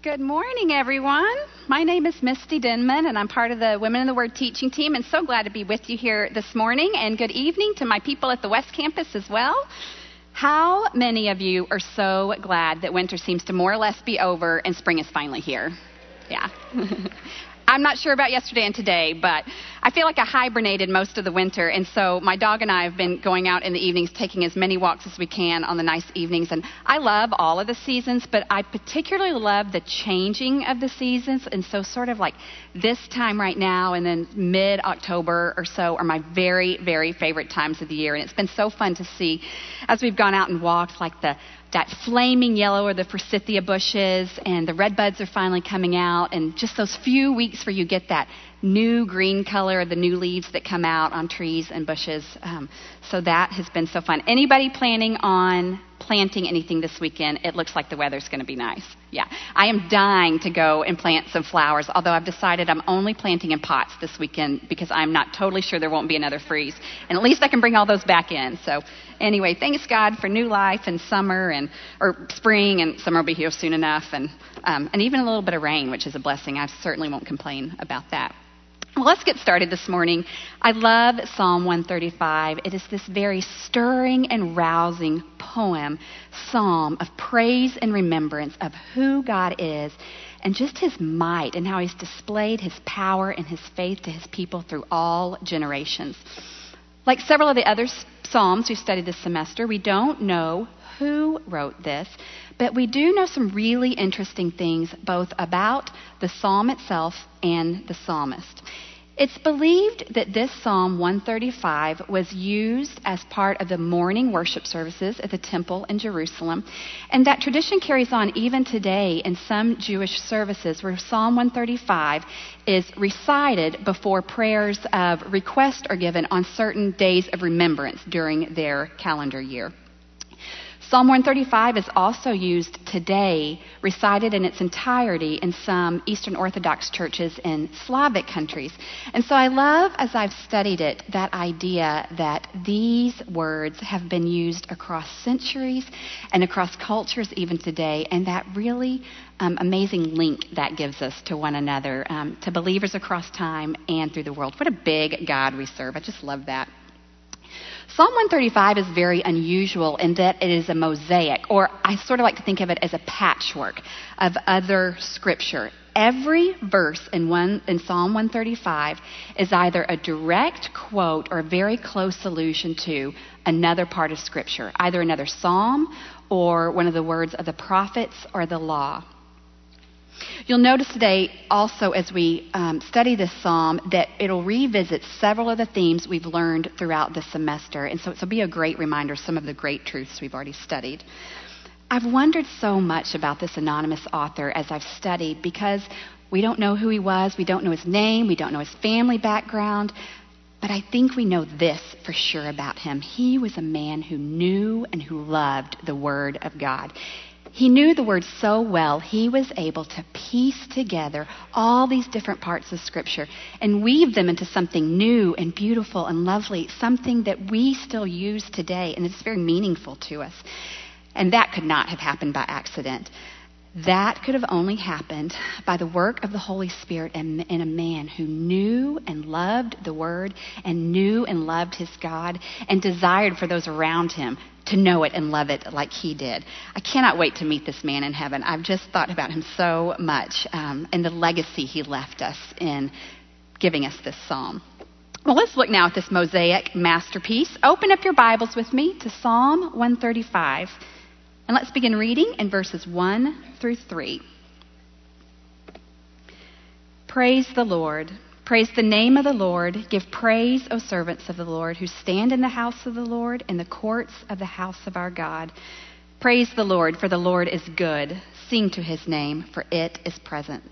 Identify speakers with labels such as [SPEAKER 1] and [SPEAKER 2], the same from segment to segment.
[SPEAKER 1] Good morning, everyone. My name is Misty Denman, and I'm part of the Women in the Word teaching team, and so glad to be with you here this morning. And good evening to my people at the West Campus as well. How many of you are so glad that winter seems to more or less be over and spring is finally here? Yeah. I'm not sure about yesterday and today, but I feel like I hibernated most of the winter. And so my dog and I have been going out in the evenings, taking as many walks as we can on the nice evenings. And I love all of the seasons, but I particularly love the changing of the seasons. And so, sort of like this time right now and then mid October or so are my very, very favorite times of the year. And it's been so fun to see as we've gone out and walked, like the that flaming yellow are the forsythia bushes, and the red buds are finally coming out. And just those few weeks where you get that new green color, the new leaves that come out on trees and bushes. Um, so that has been so fun. Anybody planning on planting anything this weekend? It looks like the weather's going to be nice. Yeah, I am dying to go and plant some flowers. Although I've decided I'm only planting in pots this weekend because I'm not totally sure there won't be another freeze, and at least I can bring all those back in. So anyway, thanks God for new life and summer and or spring, and summer will be here soon enough, and um, and even a little bit of rain, which is a blessing. I certainly won't complain about that. Well, let's get started this morning. I love Psalm 135. It is this very stirring and rousing poem, psalm of praise and remembrance of who God is and just his might and how he's displayed his power and his faith to his people through all generations. Like several of the other psalms we've studied this semester, we don't know who wrote this, but we do know some really interesting things both about the psalm itself and the psalmist. It's believed that this Psalm 135 was used as part of the morning worship services at the temple in Jerusalem, and that tradition carries on even today in some Jewish services where Psalm 135 is recited before prayers of request are given on certain days of remembrance during their calendar year. Psalm 135 is also used today, recited in its entirety in some Eastern Orthodox churches in Slavic countries. And so I love, as I've studied it, that idea that these words have been used across centuries and across cultures even today, and that really um, amazing link that gives us to one another, um, to believers across time and through the world. What a big God we serve. I just love that. Psalm 135 is very unusual in that it is a mosaic, or I sort of like to think of it as a patchwork of other scripture. Every verse in, one, in Psalm 135 is either a direct quote or a very close allusion to another part of scripture, either another psalm or one of the words of the prophets or the law. You'll notice today also as we um, study this psalm that it'll revisit several of the themes we've learned throughout the semester. And so it'll be a great reminder of some of the great truths we've already studied. I've wondered so much about this anonymous author as I've studied because we don't know who he was, we don't know his name, we don't know his family background. But I think we know this for sure about him. He was a man who knew and who loved the Word of God. He knew the word so well, he was able to piece together all these different parts of Scripture and weave them into something new and beautiful and lovely, something that we still use today, and it's very meaningful to us. And that could not have happened by accident. That could have only happened by the work of the Holy Spirit in, a man who knew and loved the Word and knew and loved his God and desired for those around him to know it and love it like he did. I cannot wait to meet this man in heaven. I've just thought about him so much um, and the legacy he left us in giving us this psalm. Well, let's look now at this mosaic masterpiece. Open up your Bibles with me to Psalm 135. And let's begin reading in verses 1 through 3. Praise the Lord. Praise the name of the Lord. Give praise, O servants of the Lord, who stand in the house of the Lord, in the courts of the house of our God. Praise the Lord, for the Lord is good. Sing to his name, for it is present.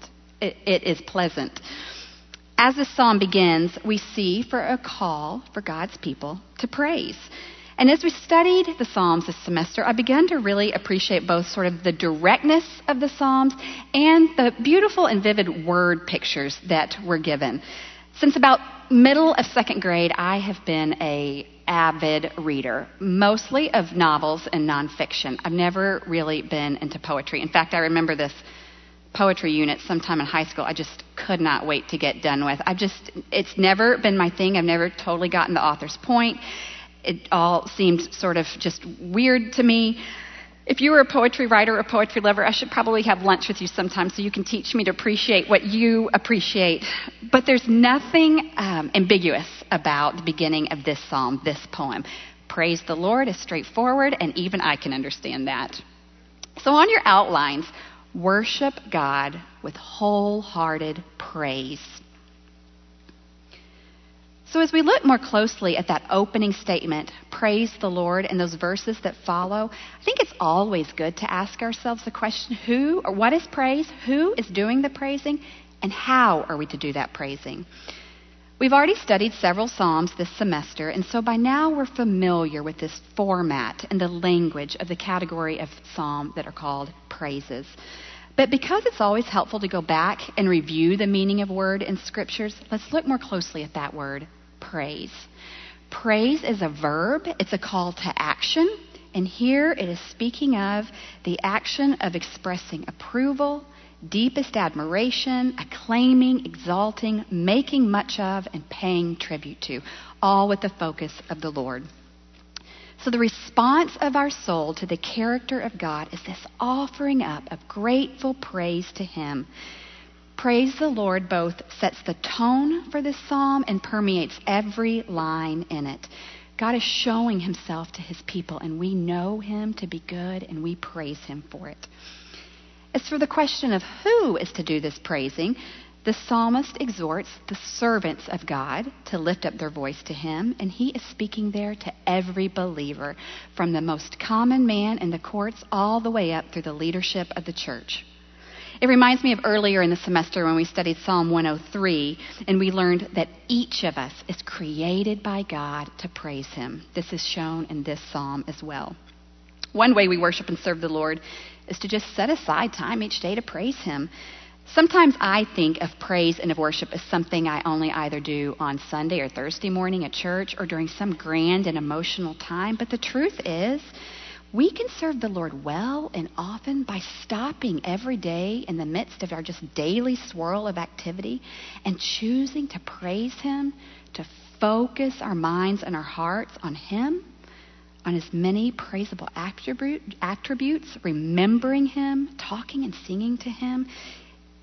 [SPEAKER 1] it, it is pleasant. As this psalm begins, we see for a call for God's people to praise. And as we studied the Psalms this semester, I began to really appreciate both sort of the directness of the Psalms and the beautiful and vivid word pictures that were given. Since about middle of second grade, I have been a avid reader, mostly of novels and nonfiction. I've never really been into poetry. In fact, I remember this poetry unit sometime in high school I just could not wait to get done with. I just, it's never been my thing. I've never totally gotten the author's point. It all seemed sort of just weird to me. If you were a poetry writer or a poetry lover, I should probably have lunch with you sometime so you can teach me to appreciate what you appreciate. But there's nothing um, ambiguous about the beginning of this psalm, this poem. Praise the Lord is straightforward, and even I can understand that. So, on your outlines, worship God with wholehearted praise. So, as we look more closely at that opening statement, praise the Lord, and those verses that follow, I think it's always good to ask ourselves the question who or what is praise? Who is doing the praising? And how are we to do that praising? We've already studied several Psalms this semester, and so by now we're familiar with this format and the language of the category of Psalm that are called praises. But because it's always helpful to go back and review the meaning of word in scriptures, let's look more closely at that word praise. Praise is a verb, it's a call to action, and here it is speaking of the action of expressing approval, deepest admiration, acclaiming, exalting, making much of, and paying tribute to, all with the focus of the Lord. So, the response of our soul to the character of God is this offering up of grateful praise to Him Praise the Lord both sets the tone for this psalm and permeates every line in it. God is showing himself to his people, and we know him to be good, and we praise him for it. As for the question of who is to do this praising, the psalmist exhorts the servants of God to lift up their voice to him, and he is speaking there to every believer, from the most common man in the courts all the way up through the leadership of the church. It reminds me of earlier in the semester when we studied Psalm 103 and we learned that each of us is created by God to praise Him. This is shown in this psalm as well. One way we worship and serve the Lord is to just set aside time each day to praise Him. Sometimes I think of praise and of worship as something I only either do on Sunday or Thursday morning at church or during some grand and emotional time, but the truth is, we can serve the Lord well and often by stopping every day in the midst of our just daily swirl of activity and choosing to praise Him, to focus our minds and our hearts on Him, on His many praisable attributes, remembering Him, talking and singing to Him,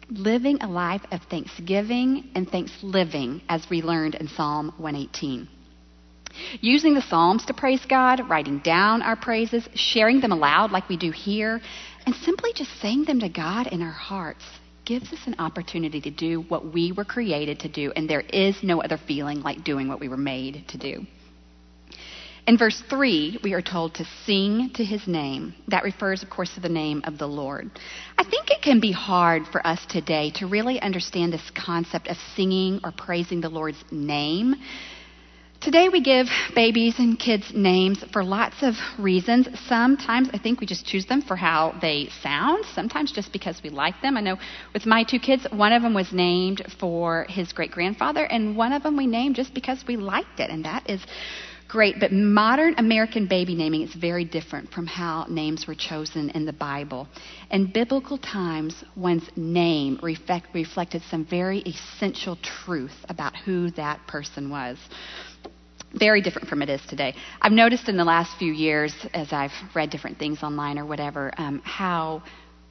[SPEAKER 1] living a life of thanksgiving and thanks living, as we learned in Psalm 118. Using the Psalms to praise God, writing down our praises, sharing them aloud like we do here, and simply just saying them to God in our hearts gives us an opportunity to do what we were created to do, and there is no other feeling like doing what we were made to do. In verse 3, we are told to sing to his name. That refers, of course, to the name of the Lord. I think it can be hard for us today to really understand this concept of singing or praising the Lord's name Today we give babies and kids names for lots of reasons. Sometimes I think we just choose them for how they sound, sometimes just because we like them. I know with my two kids, one of them was named for his great grandfather, and one of them we named just because we liked it, and that is great. But modern American baby naming is very different from how names were chosen in the Bible. In biblical times, one's name reflect, reflected some very essential truth about who that person was very different from it is today. I've noticed in the last few years, as I've read different things online or whatever, um, how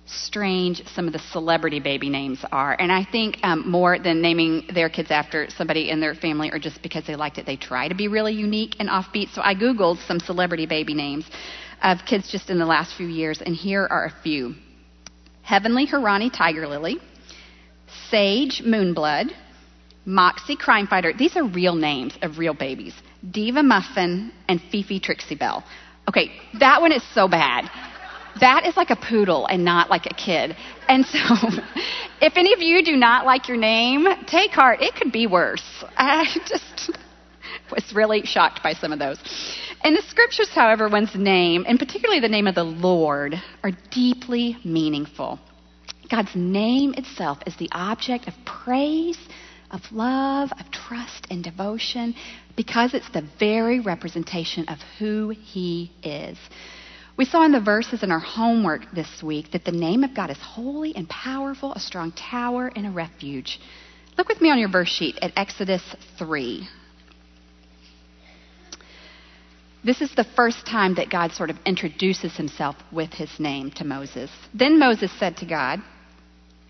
[SPEAKER 1] strange some of the celebrity baby names are. And I think um, more than naming their kids after somebody in their family or just because they liked it, they try to be really unique and offbeat. So I Googled some celebrity baby names of kids just in the last few years, and here are a few Heavenly Hiraani Tiger Lily, Sage Moonblood, Moxie Crime Fighter. These are real names of real babies. Diva Muffin, and Fifi Trixie Belle. Okay, that one is so bad. That is like a poodle and not like a kid. And so, if any of you do not like your name, take heart. It could be worse. I just was really shocked by some of those. In the scriptures, however, one's name, and particularly the name of the Lord, are deeply meaningful. God's name itself is the object of praise of love, of trust, and devotion because it's the very representation of who He is. We saw in the verses in our homework this week that the name of God is holy and powerful, a strong tower and a refuge. Look with me on your verse sheet at Exodus 3. This is the first time that God sort of introduces himself with his name to Moses. Then Moses said to God,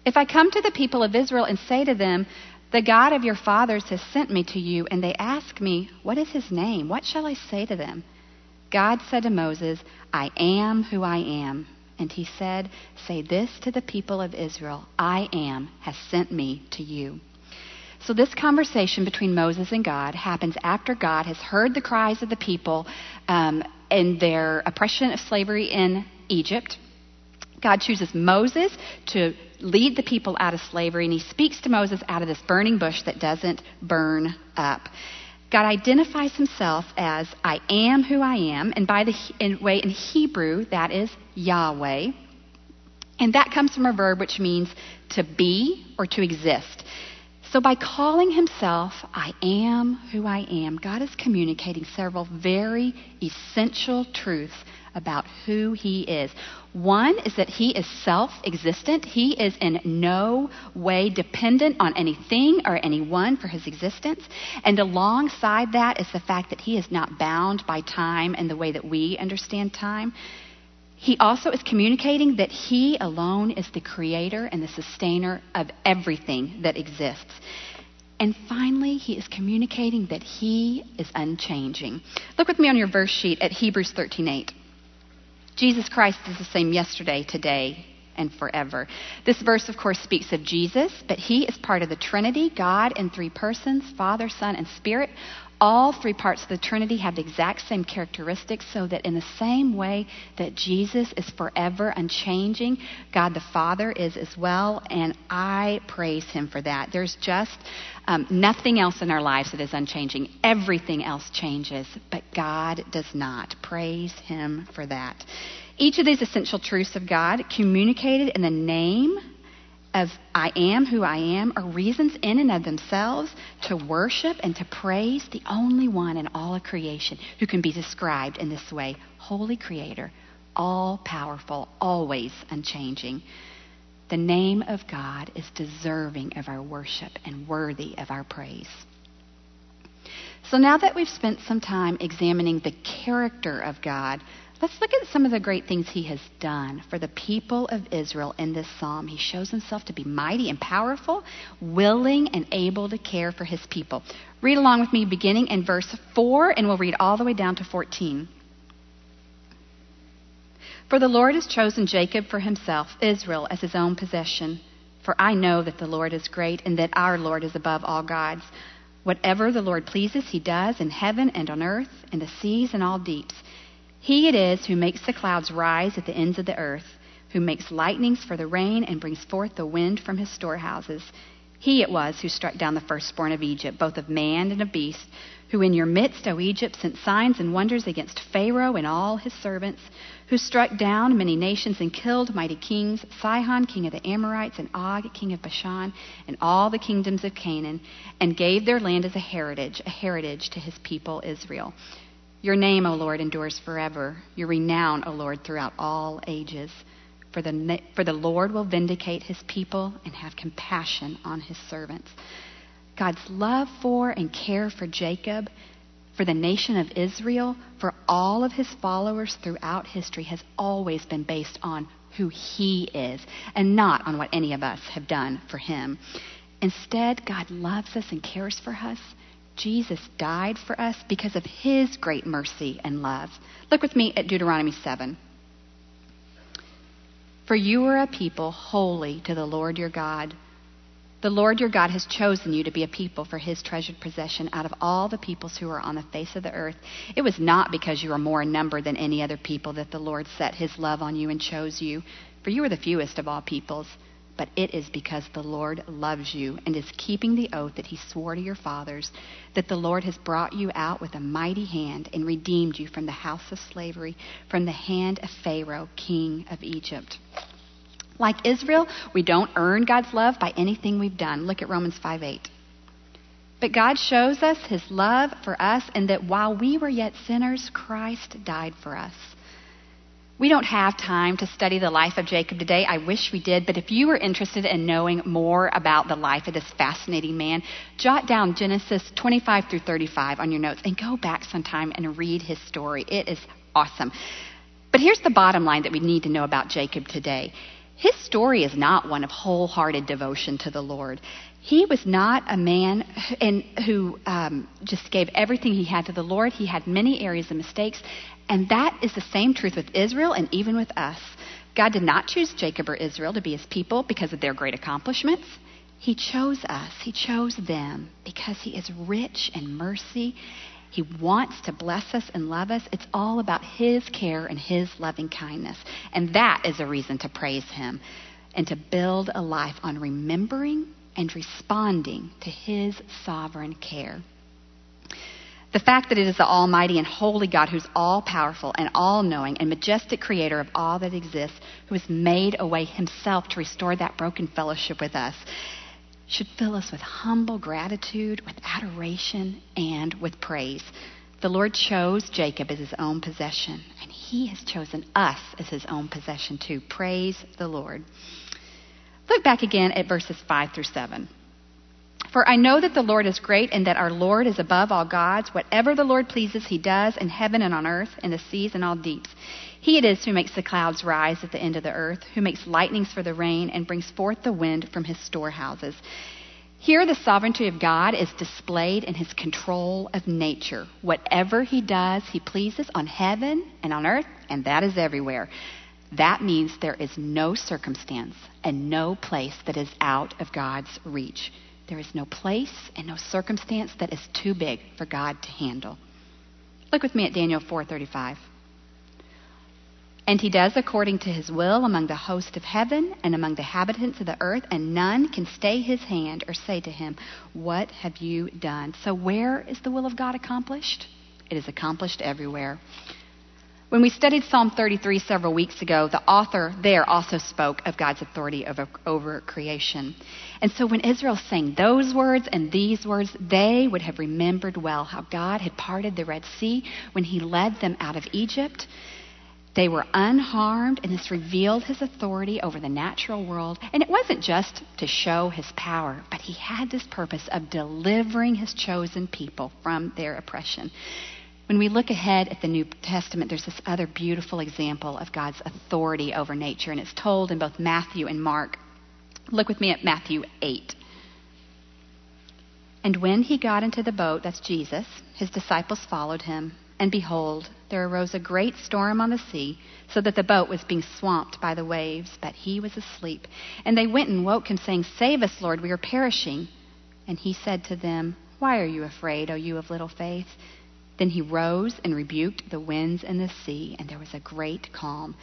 [SPEAKER 1] If I come to the people of Israel and say to them, The God of your fathers has sent me to you, and they ask me, What is his name? What shall I say to them? God said to Moses, I am who I am. And he said, Say this to the people of Israel I am has sent me to you. So, this conversation between Moses and God happens after God has heard the cries of the people um, and their oppression of slavery in Egypt. God chooses Moses to lead the people out of slavery, and he speaks to Moses out of this burning bush that doesn't burn up. God identifies himself as I am who I am, and by the in, way in Hebrew that is Yahweh. And that comes from a verb which means to be or to exist. So, by calling himself, I am who I am, God is communicating several very essential truths about who he is. One is that he is self existent, he is in no way dependent on anything or anyone for his existence. And alongside that is the fact that he is not bound by time in the way that we understand time. He also is communicating that He alone is the creator and the sustainer of everything that exists. And finally, He is communicating that He is unchanging. Look with me on your verse sheet at Hebrews 13:8. Jesus Christ is the same yesterday, today, and forever. This verse, of course, speaks of Jesus, but he is part of the Trinity, God in three persons, Father, Son, and Spirit, all three parts of the Trinity have the exact same characteristics, so that in the same way that Jesus is forever unchanging, God the Father is as well, and I praise Him for that. There's just um, nothing else in our lives that is unchanging. Everything else changes, but God does not. Praise Him for that. Each of these essential truths of God communicated in the name of I am who I am are reasons in and of themselves to worship and to praise the only one in all of creation who can be described in this way Holy Creator, all powerful, always unchanging. The name of God is deserving of our worship and worthy of our praise. So now that we've spent some time examining the character of God, Let's look at some of the great things he has done for the people of Israel in this psalm. He shows himself to be mighty and powerful, willing and able to care for his people. Read along with me beginning in verse 4, and we'll read all the way down to 14. For the Lord has chosen Jacob for himself, Israel as his own possession. For I know that the Lord is great, and that our Lord is above all gods. Whatever the Lord pleases, he does in heaven and on earth, in the seas and all deeps. He it is who makes the clouds rise at the ends of the earth, who makes lightnings for the rain and brings forth the wind from his storehouses. He it was who struck down the firstborn of Egypt, both of man and of beast, who in your midst, O Egypt, sent signs and wonders against Pharaoh and all his servants, who struck down many nations and killed mighty kings, Sihon, king of the Amorites, and Og, king of Bashan, and all the kingdoms of Canaan, and gave their land as a heritage, a heritage to his people Israel. Your name, O Lord, endures forever. Your renown, O Lord, throughout all ages. For the, for the Lord will vindicate his people and have compassion on his servants. God's love for and care for Jacob, for the nation of Israel, for all of his followers throughout history has always been based on who he is and not on what any of us have done for him. Instead, God loves us and cares for us Jesus died for us because of his great mercy and love. Look with me at Deuteronomy 7. For you are a people holy to the Lord your God. The Lord your God has chosen you to be a people for his treasured possession out of all the peoples who are on the face of the earth. It was not because you are more in number than any other people that the Lord set his love on you and chose you, for you are the fewest of all peoples but it is because the Lord loves you and is keeping the oath that he swore to your fathers, that the Lord has brought you out with a mighty hand and redeemed you from the house of slavery, from the hand of Pharaoh, king of Egypt. Like Israel, we don't earn God's love by anything we've done. Look at Romans 5 8. But God shows us his love for us, and that while we were yet sinners, Christ died for us. We don't have time to study the life of Jacob today. I wish we did, but if you are interested in knowing more about the life of this fascinating man, jot down Genesis 25 through 35 on your notes and go back sometime and read his story. It is awesome. But here's the bottom line that we need to know about Jacob today. His story is not one of wholehearted devotion to the Lord. He was not a man who um, just gave everything he had to the Lord. He had many areas of mistakes, and that is the same truth with Israel and even with us. God did not choose Jacob or Israel to be his people because of their great accomplishments. He chose us, He chose them because He is rich in mercy. He wants to bless us and love us. It's all about His care and His loving kindness. And that is a reason to praise Him and to build a life on remembering and responding to His sovereign care. The fact that it is the Almighty and Holy God who's all powerful and all knowing and majestic creator of all that exists, who has made a way himself to restore that broken fellowship with us, should fill us with humble gratitude, with adoration, and with praise. The Lord chose Jacob as his own possession, and he has chosen us as his own possession too. Praise the Lord. Look back again at verses 5 through 7. For I know that the Lord is great and that our Lord is above all gods. Whatever the Lord pleases, he does in heaven and on earth, in the seas and all deeps. He it is who makes the clouds rise at the end of the earth, who makes lightnings for the rain and brings forth the wind from his storehouses. Here, the sovereignty of God is displayed in his control of nature. Whatever he does, he pleases on heaven and on earth, and that is everywhere. That means there is no circumstance and no place that is out of God's reach. There is no place and no circumstance that is too big for God to handle. Look with me at Daniel 4:35. And he does according to his will among the host of heaven and among the inhabitants of the earth, and none can stay his hand or say to him, What have you done? So, where is the will of God accomplished? It is accomplished everywhere. When we studied Psalm 33 several weeks ago, the author there also spoke of God's authority over, over creation. And so when Israel sang those words and these words, they would have remembered well how God had parted the Red Sea when he led them out of Egypt. They were unharmed, and this revealed his authority over the natural world. And it wasn't just to show his power, but he had this purpose of delivering his chosen people from their oppression. When we look ahead at the New Testament, there's this other beautiful example of God's authority over nature, and it's told in both Matthew and Mark. Look with me at Matthew 8. And when he got into the boat, that's Jesus, his disciples followed him. And behold, there arose a great storm on the sea, so that the boat was being swamped by the waves, but he was asleep. And they went and woke him, saying, Save us, Lord, we are perishing. And he said to them, Why are you afraid, O you of little faith? Then he rose and rebuked the winds and the sea, and there was a great calm.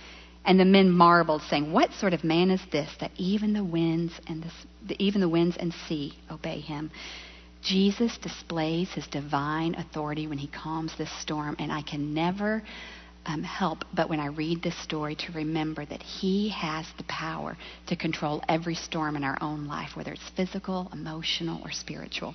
[SPEAKER 1] And the men marveled, saying, "What sort of man is this that even the winds and the, even the winds and sea obey him?" Jesus displays his divine authority when he calms this storm, and I can never um, help but when I read this story to remember that he has the power to control every storm in our own life, whether it's physical, emotional, or spiritual.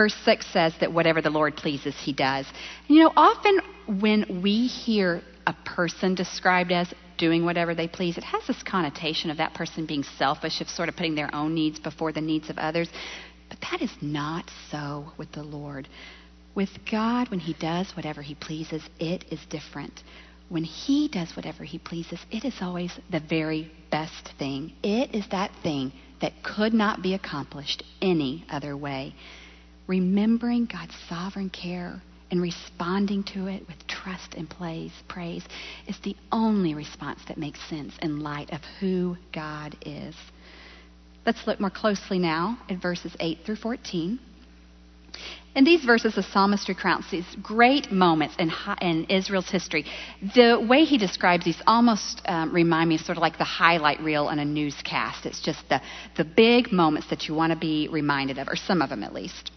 [SPEAKER 1] Verse 6 says that whatever the Lord pleases, he does. You know, often when we hear a person described as doing whatever they please, it has this connotation of that person being selfish, of sort of putting their own needs before the needs of others. But that is not so with the Lord. With God, when He does whatever He pleases, it is different. When He does whatever He pleases, it is always the very best thing. It is that thing that could not be accomplished any other way remembering God's sovereign care and responding to it with trust and praise, praise is the only response that makes sense in light of who God is. Let's look more closely now at verses 8 through 14. In these verses, the psalmist recounts these great moments in, in Israel's history. The way he describes these almost um, remind me sort of like the highlight reel on a newscast. It's just the, the big moments that you want to be reminded of, or some of them at least.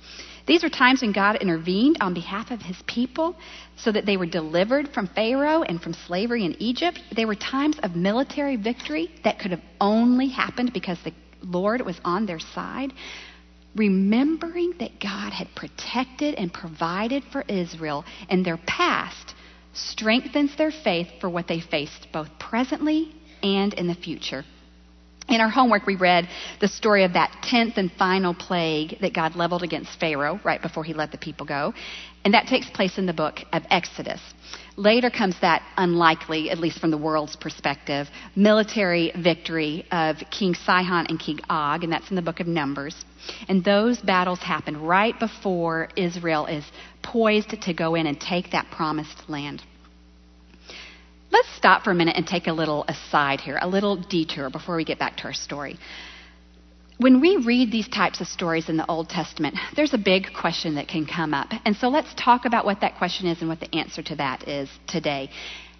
[SPEAKER 1] These are times when God intervened on behalf of his people so that they were delivered from Pharaoh and from slavery in Egypt. They were times of military victory that could have only happened because the Lord was on their side remembering that God had protected and provided for Israel in their past strengthens their faith for what they faced both presently and in the future. In our homework, we read the story of that tenth and final plague that God leveled against Pharaoh right before he let the people go. And that takes place in the book of Exodus. Later comes that unlikely, at least from the world's perspective, military victory of King Sihon and King Og, and that's in the book of Numbers. And those battles happen right before Israel is poised to go in and take that promised land. Let's stop for a minute and take a little aside here, a little detour before we get back to our story. When we read these types of stories in the Old Testament, there's a big question that can come up. And so let's talk about what that question is and what the answer to that is today.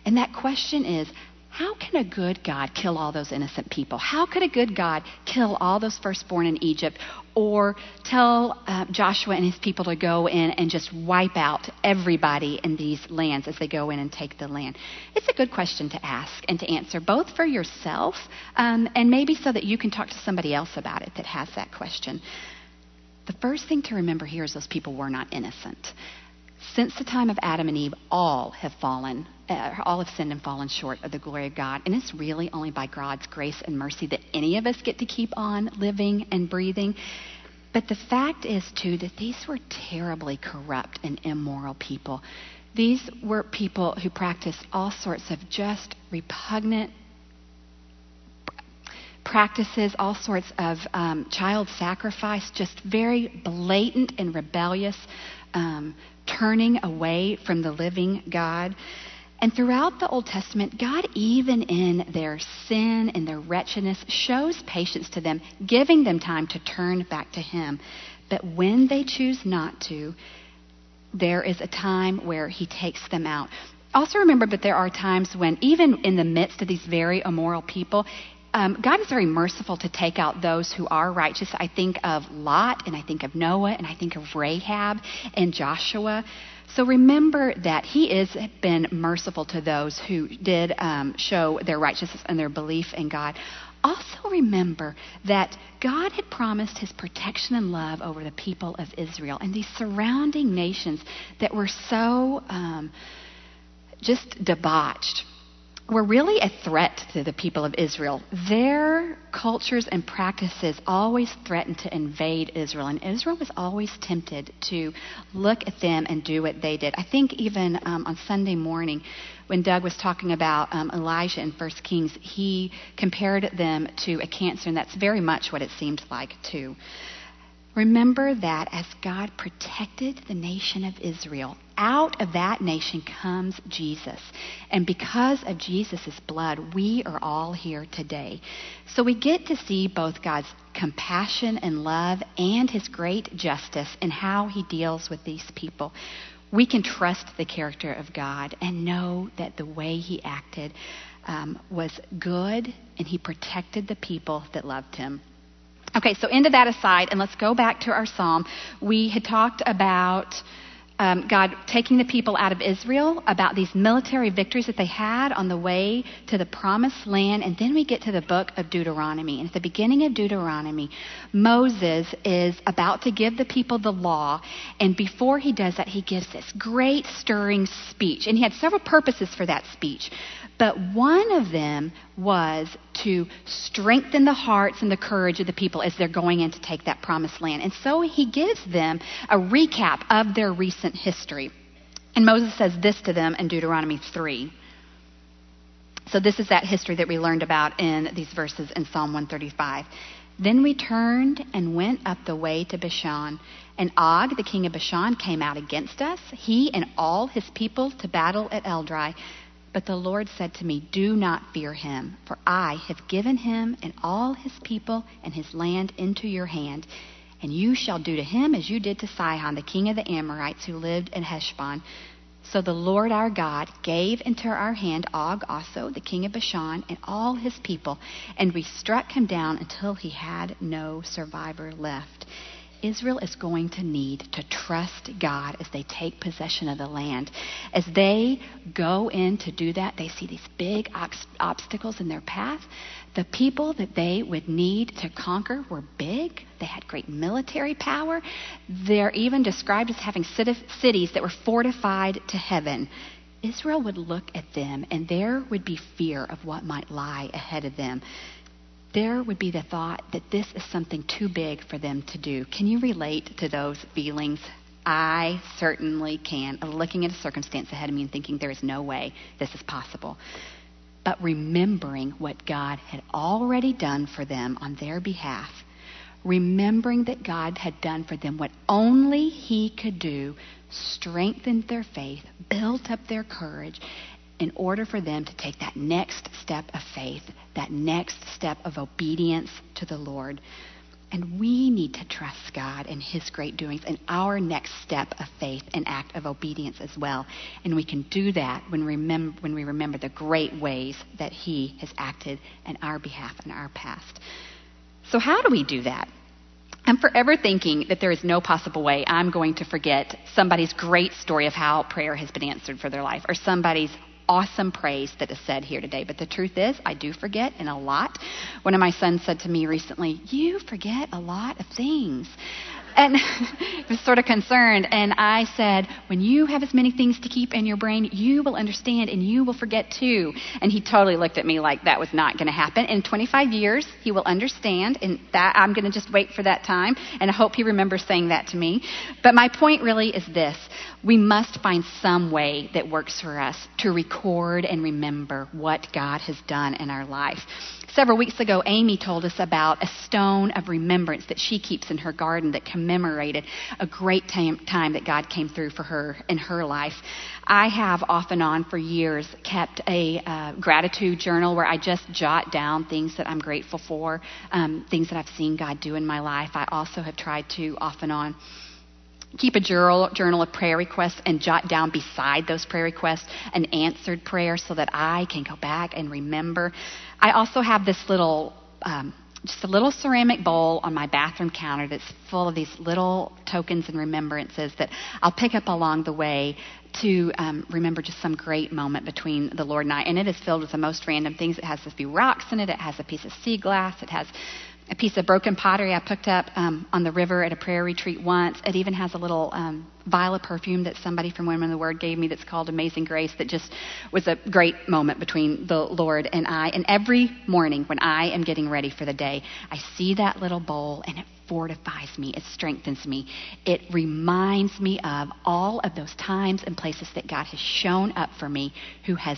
[SPEAKER 1] And that question is how can a good God kill all those innocent people? How could a good God kill all those firstborn in Egypt or tell uh, Joshua and his people to go in and just wipe out everybody in these lands as they go in and take the land? It's a good question to ask and to answer, both for yourself um, and maybe so that you can talk to somebody else about it that has that question. The first thing to remember here is those people were not innocent. Since the time of Adam and Eve, all have fallen, uh, all have sinned and fallen short of the glory of God. And it's really only by God's grace and mercy that any of us get to keep on living and breathing. But the fact is, too, that these were terribly corrupt and immoral people. These were people who practiced all sorts of just repugnant practices, all sorts of um, child sacrifice, just very blatant and rebellious um, turning away from the living God. And throughout the Old Testament, God, even in their sin and their wretchedness, shows patience to them, giving them time to turn back to Him. But when they choose not to, there is a time where He takes them out. Also, remember that there are times when, even in the midst of these very immoral people, um, God is very merciful to take out those who are righteous. I think of Lot, and I think of Noah, and I think of Rahab and Joshua. So remember that He has been merciful to those who did um, show their righteousness and their belief in God. Also remember that God had promised His protection and love over the people of Israel and these surrounding nations that were so um, just debauched were really a threat to the people of Israel. Their cultures and practices always threatened to invade Israel, and Israel was always tempted to look at them and do what they did. I think even um, on Sunday morning, when Doug was talking about um, Elijah in 1 Kings, he compared them to a cancer, and that's very much what it seemed like, too. Remember that as God protected the nation of Israel, out of that nation comes Jesus. And because of Jesus' blood, we are all here today. So we get to see both God's compassion and love and his great justice in how he deals with these people. We can trust the character of God and know that the way he acted um, was good and he protected the people that loved him. Okay, so into that aside, and let's go back to our psalm. We had talked about um, God taking the people out of Israel, about these military victories that they had on the way to the promised land, and then we get to the book of Deuteronomy. And at the beginning of Deuteronomy, Moses is about to give the people the law, and before he does that, he gives this great stirring speech. And he had several purposes for that speech. But one of them was to strengthen the hearts and the courage of the people as they're going in to take that promised land. And so he gives them a recap of their recent history. And Moses says this to them in Deuteronomy 3. So this is that history that we learned about in these verses in Psalm 135. Then we turned and went up the way to Bashan. And Og, the king of Bashan, came out against us, he and all his people, to battle at Edrei. But the Lord said to me, Do not fear him, for I have given him and all his people and his land into your hand. And you shall do to him as you did to Sihon, the king of the Amorites, who lived in Heshbon. So the Lord our God gave into our hand Og also, the king of Bashan, and all his people, and we struck him down until he had no survivor left. Israel is going to need to trust God as they take possession of the land. As they go in to do that, they see these big obstacles in their path. The people that they would need to conquer were big. They had great military power. They're even described as having cities that were fortified to heaven. Israel would look at them and there would be fear of what might lie ahead of them. There would be the thought that this is something too big for them to do. Can you relate to those feelings? I certainly can. Looking at a circumstance ahead of me and thinking there is no way this is possible. But remembering what God had already done for them on their behalf, remembering that God had done for them what only He could do, strengthened their faith, built up their courage in order for them to take that next step of faith, that next step of obedience to the Lord. And we need to trust God and His great doings and our next step of faith and act of obedience as well. And we can do that when, remember, when we remember the great ways that He has acted in our behalf in our past. So, how do we do that? I'm forever thinking that there is no possible way I'm going to forget somebody's great story of how prayer has been answered for their life or somebody's awesome praise that is said here today. But the truth is, I do forget and a lot. One of my sons said to me recently, You forget a lot of things. And he was sort of concerned. And I said, When you have as many things to keep in your brain, you will understand and you will forget too. And he totally looked at me like that was not going to happen. In 25 years, he will understand. And that I'm going to just wait for that time. And I hope he remembers saying that to me. But my point really is this we must find some way that works for us to record and remember what God has done in our life. Several weeks ago, Amy told us about a stone of remembrance that she keeps in her garden that commemorated a great time, time that God came through for her in her life. I have off and on for years kept a uh, gratitude journal where I just jot down things that I'm grateful for, um, things that I've seen God do in my life. I also have tried to off and on keep a journal, journal of prayer requests and jot down beside those prayer requests an answered prayer so that I can go back and remember. I also have this little, um, just a little ceramic bowl on my bathroom counter that's full of these little tokens and remembrances that I'll pick up along the way to um, remember just some great moment between the Lord and I. And it is filled with the most random things. It has a few rocks in it. It has a piece of sea glass. It has a piece of broken pottery I picked up um, on the river at a prayer retreat once. It even has a little um, vial of perfume that somebody from Women of the Word gave me that's called Amazing Grace that just was a great moment between the Lord and I. And every morning when I am getting ready for the day, I see that little bowl and it fortifies me, it strengthens me. It reminds me of all of those times and places that God has shown up for me, who has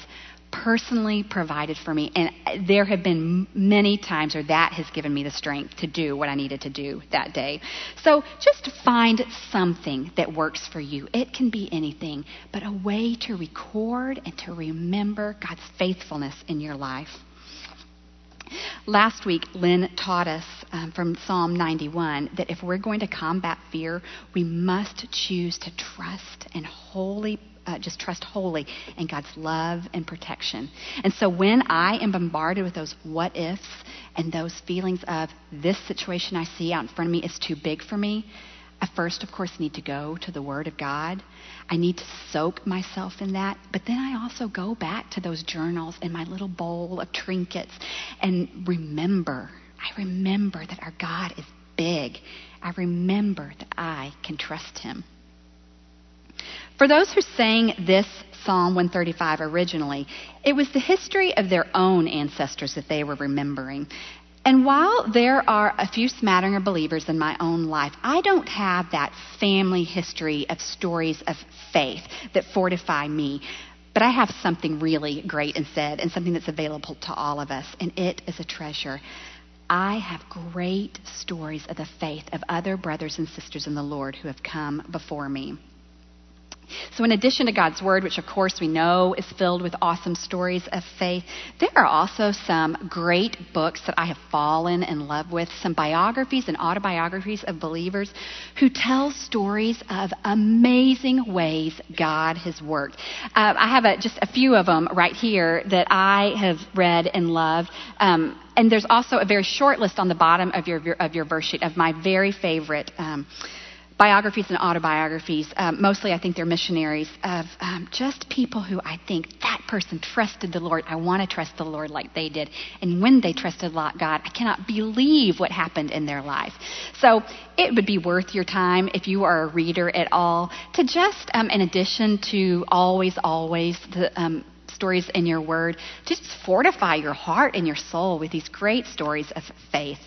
[SPEAKER 1] personally provided for me. And there have been many times where that has given me the strength to do what I needed to do that day. So just find something that works for you. It can be anything, but a way to record and to remember God's faithfulness in your life. Last week, Lynn taught us um, from Psalm 91 that if we're going to combat fear, we must choose to trust and wholly uh, just trust wholly in God's love and protection. And so when I am bombarded with those what ifs and those feelings of this situation I see out in front of me is too big for me, I first, of course, need to go to the Word of God. I need to soak myself in that. But then I also go back to those journals and my little bowl of trinkets and remember. I remember that our God is big. I remember that I can trust Him. For those who sang this Psalm 135 originally, it was the history of their own ancestors that they were remembering. And while there are a few smattering of believers in my own life, I don't have that family history of stories of faith that fortify me. But I have something really great instead, and something that's available to all of us, and it is a treasure. I have great stories of the faith of other brothers and sisters in the Lord who have come before me. So, in addition to God's Word, which of course we know is filled with awesome stories of faith, there are also some great books that I have fallen in love with, some biographies and autobiographies of believers who tell stories of amazing ways God has worked. Uh, I have a, just a few of them right here that I have read and loved. Um, and there's also a very short list on the bottom of your, of your verse sheet of my very favorite. Um, biographies and autobiographies. Um, mostly, I think they're missionaries of um, just people who I think that person trusted the Lord. I want to trust the Lord like they did. And when they trusted God, I cannot believe what happened in their life. So it would be worth your time if you are a reader at all to just, um, in addition to always, always the um, stories in your word, just fortify your heart and your soul with these great stories of faith.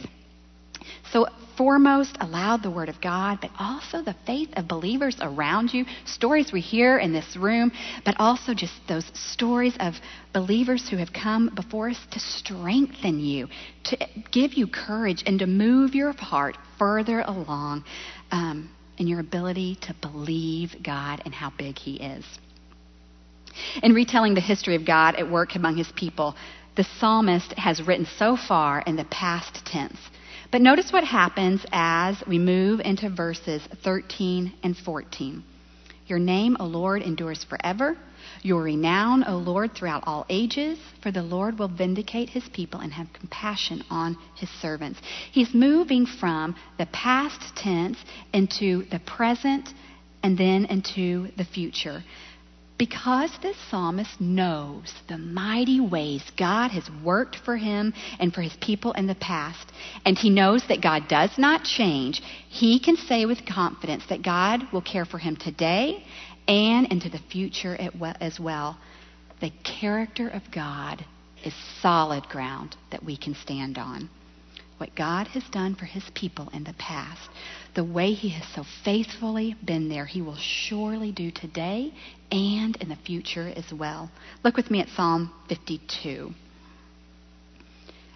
[SPEAKER 1] So, foremost, allow the Word of God, but also the faith of believers around you, stories we hear in this room, but also just those stories of believers who have come before us to strengthen you, to give you courage, and to move your heart further along um, in your ability to believe God and how big He is. In retelling the history of God at work among His people, the psalmist has written so far in the past tense. But notice what happens as we move into verses 13 and 14. Your name, O Lord, endures forever. Your renown, O Lord, throughout all ages, for the Lord will vindicate his people and have compassion on his servants. He's moving from the past tense into the present and then into the future. Because this psalmist knows the mighty ways God has worked for him and for his people in the past, and he knows that God does not change, he can say with confidence that God will care for him today and into the future as well. The character of God is solid ground that we can stand on what God has done for his people in the past, the way he has so faithfully been there, he will surely do today and in the future as well. Look with me at Psalm 52.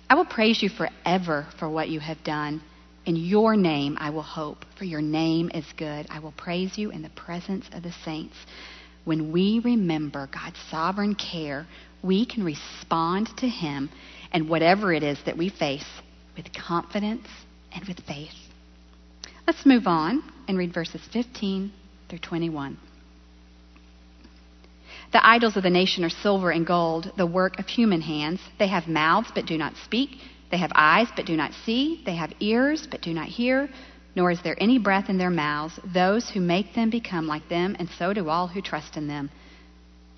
[SPEAKER 1] I will praise you forever for what you have done. In your name I will hope, for your name is good. I will praise you in the presence of the saints. When we remember God's sovereign care, we can respond to him and whatever it is that we face with confidence and with faith. Let's move on and read verses 15 through 21. The idols of the nation are silver and gold, the work of human hands. They have mouths but do not speak. They have eyes but do not see. They have ears but do not hear. Nor is there any breath in their mouths. Those who make them become like them, and so do all who trust in them.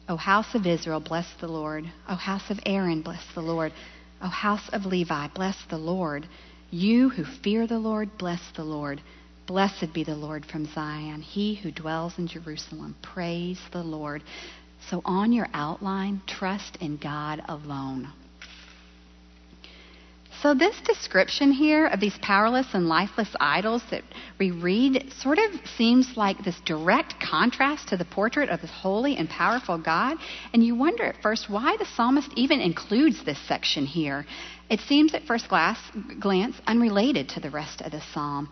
[SPEAKER 1] O house of Israel, bless the Lord. O house of Aaron, bless the Lord. O house of Levi, bless the Lord. You who fear the Lord, bless the Lord. Blessed be the Lord from Zion, he who dwells in Jerusalem. Praise the Lord. So, on your outline, trust in God alone. So, this description here of these powerless and lifeless idols that we read sort of seems like this direct contrast to the portrait of this holy and powerful God. And you wonder at first why the psalmist even includes this section here. It seems at first glance unrelated to the rest of the psalm.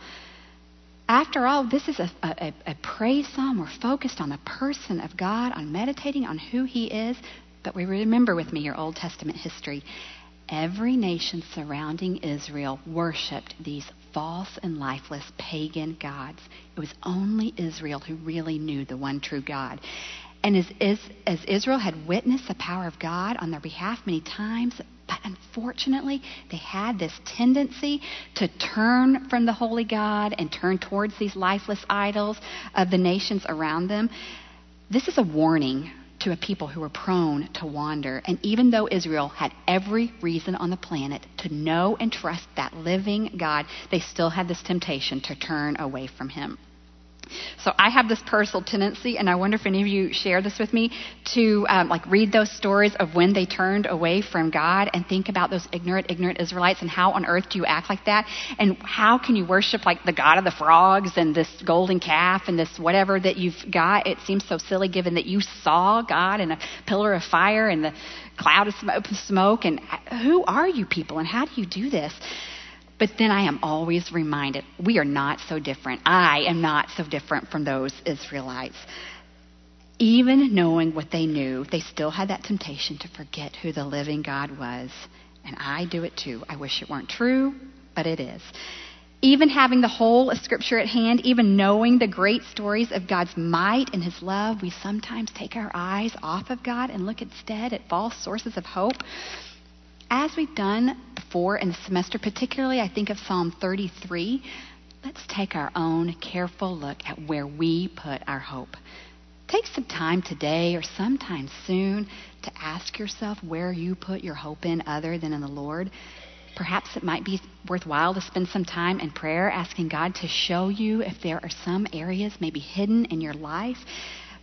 [SPEAKER 1] After all, this is a, a, a praise psalm. We're focused on the person of God, on meditating on who He is. But we remember with me your Old Testament history every nation surrounding Israel worshiped these false and lifeless pagan gods. It was only Israel who really knew the one true God. And as, as, as, Israel had witnessed the power of God on their behalf many times, but unfortunately, they had this tendency to turn from the holy God and turn towards these lifeless idols of the nations around them. This is a warning to a people who were prone to wander. And even though Israel had every reason on the planet to know and trust that living God, they still had this temptation to turn away from him. So I have this personal tendency, and I wonder if any of you share this with me, to um, like read those stories of when they turned away from God and think about those ignorant, ignorant Israelites and how on earth do you act like that, and how can you worship like the God of the frogs and this golden calf and this whatever that you've got? It seems so silly given that you saw God in a pillar of fire and the cloud of smoke, and who are you people, and how do you do this? But then I am always reminded we are not so different. I am not so different from those Israelites. Even knowing what they knew, they still had that temptation to forget who the living God was. And I do it too. I wish it weren't true, but it is. Even having the whole of Scripture at hand, even knowing the great stories of God's might and His love, we sometimes take our eyes off of God and look instead at false sources of hope as we've done before in the semester, particularly I think of Psalm 33, let's take our own careful look at where we put our hope. Take some time today or sometime soon to ask yourself where you put your hope in other than in the Lord. Perhaps it might be worthwhile to spend some time in prayer asking God to show you if there are some areas maybe hidden in your life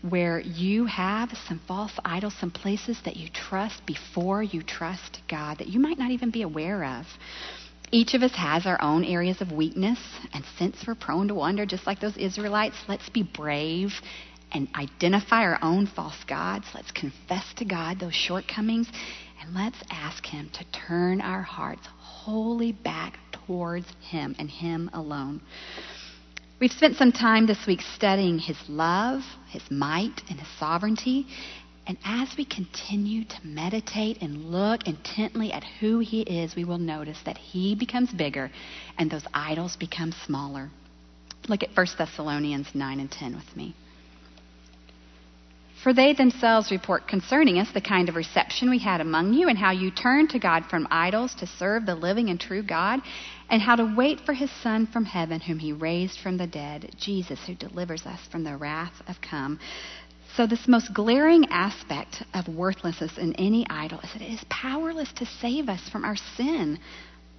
[SPEAKER 1] where you have some false idols, some places that you trust before you trust God that you might not even be aware of. Each of us has our own areas of weakness, and since we're prone to wander just like those Israelites, let's be brave and identify our own false gods. Let's confess to God those shortcomings, and let's ask Him to turn our hearts wholly back towards Him and Him alone. We've spent some time this week studying His love, His might, and His sovereignty. And as we continue to meditate and look intently at who He is, we will notice that He becomes bigger and those idols become smaller. Look at 1 Thessalonians 9 and 10 with me. For they themselves report concerning us the kind of reception we had among you, and how you turned to God from idols to serve the living and true God, and how to wait for his Son from heaven, whom he raised from the dead, Jesus, who delivers us from the wrath of come. So, this most glaring aspect of worthlessness in any idol is that it is powerless to save us from our sin.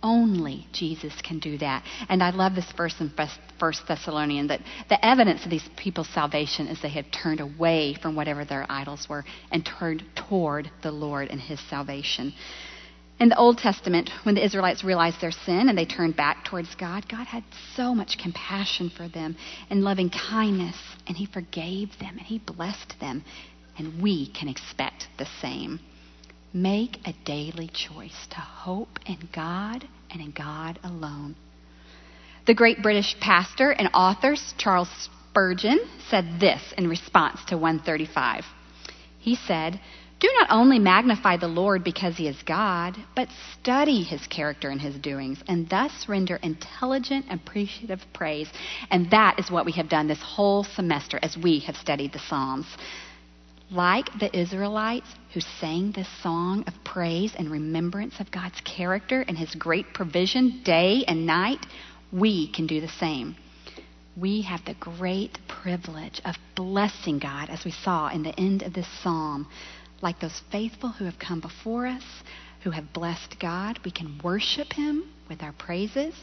[SPEAKER 1] Only Jesus can do that. And I love this verse in First Thessalonian that the evidence of these people's salvation is they had turned away from whatever their idols were and turned toward the Lord and his salvation. In the Old Testament, when the Israelites realized their sin and they turned back towards God, God had so much compassion for them and loving kindness, and He forgave them and He blessed them. And we can expect the same. Make a daily choice to hope in God and in God alone. The great British pastor and author Charles Spurgeon said this in response to 135. He said, Do not only magnify the Lord because he is God, but study his character and his doings, and thus render intelligent, appreciative praise. And that is what we have done this whole semester as we have studied the Psalms. Like the Israelites who sang this song of praise and remembrance of God's character and his great provision day and night, we can do the same. We have the great privilege of blessing God, as we saw in the end of this psalm. Like those faithful who have come before us, who have blessed God, we can worship him with our praises.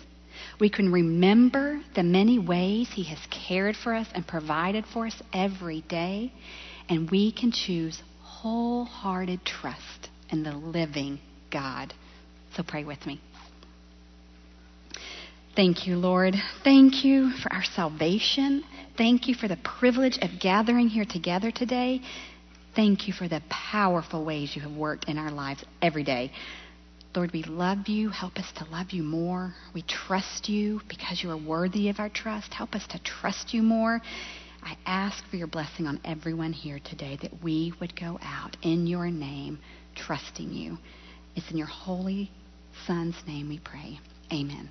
[SPEAKER 1] We can remember the many ways he has cared for us and provided for us every day and we can choose wholehearted trust in the living God. So pray with me. Thank you, Lord. Thank you for our salvation. Thank you for the privilege of gathering here together today. Thank you for the powerful ways you have worked in our lives every day. Lord, we love you. Help us to love you more. We trust you because you are worthy of our trust. Help us to trust you more. I ask for your blessing on everyone here today that we would go out in your name, trusting you. It's in your holy Son's name we pray. Amen.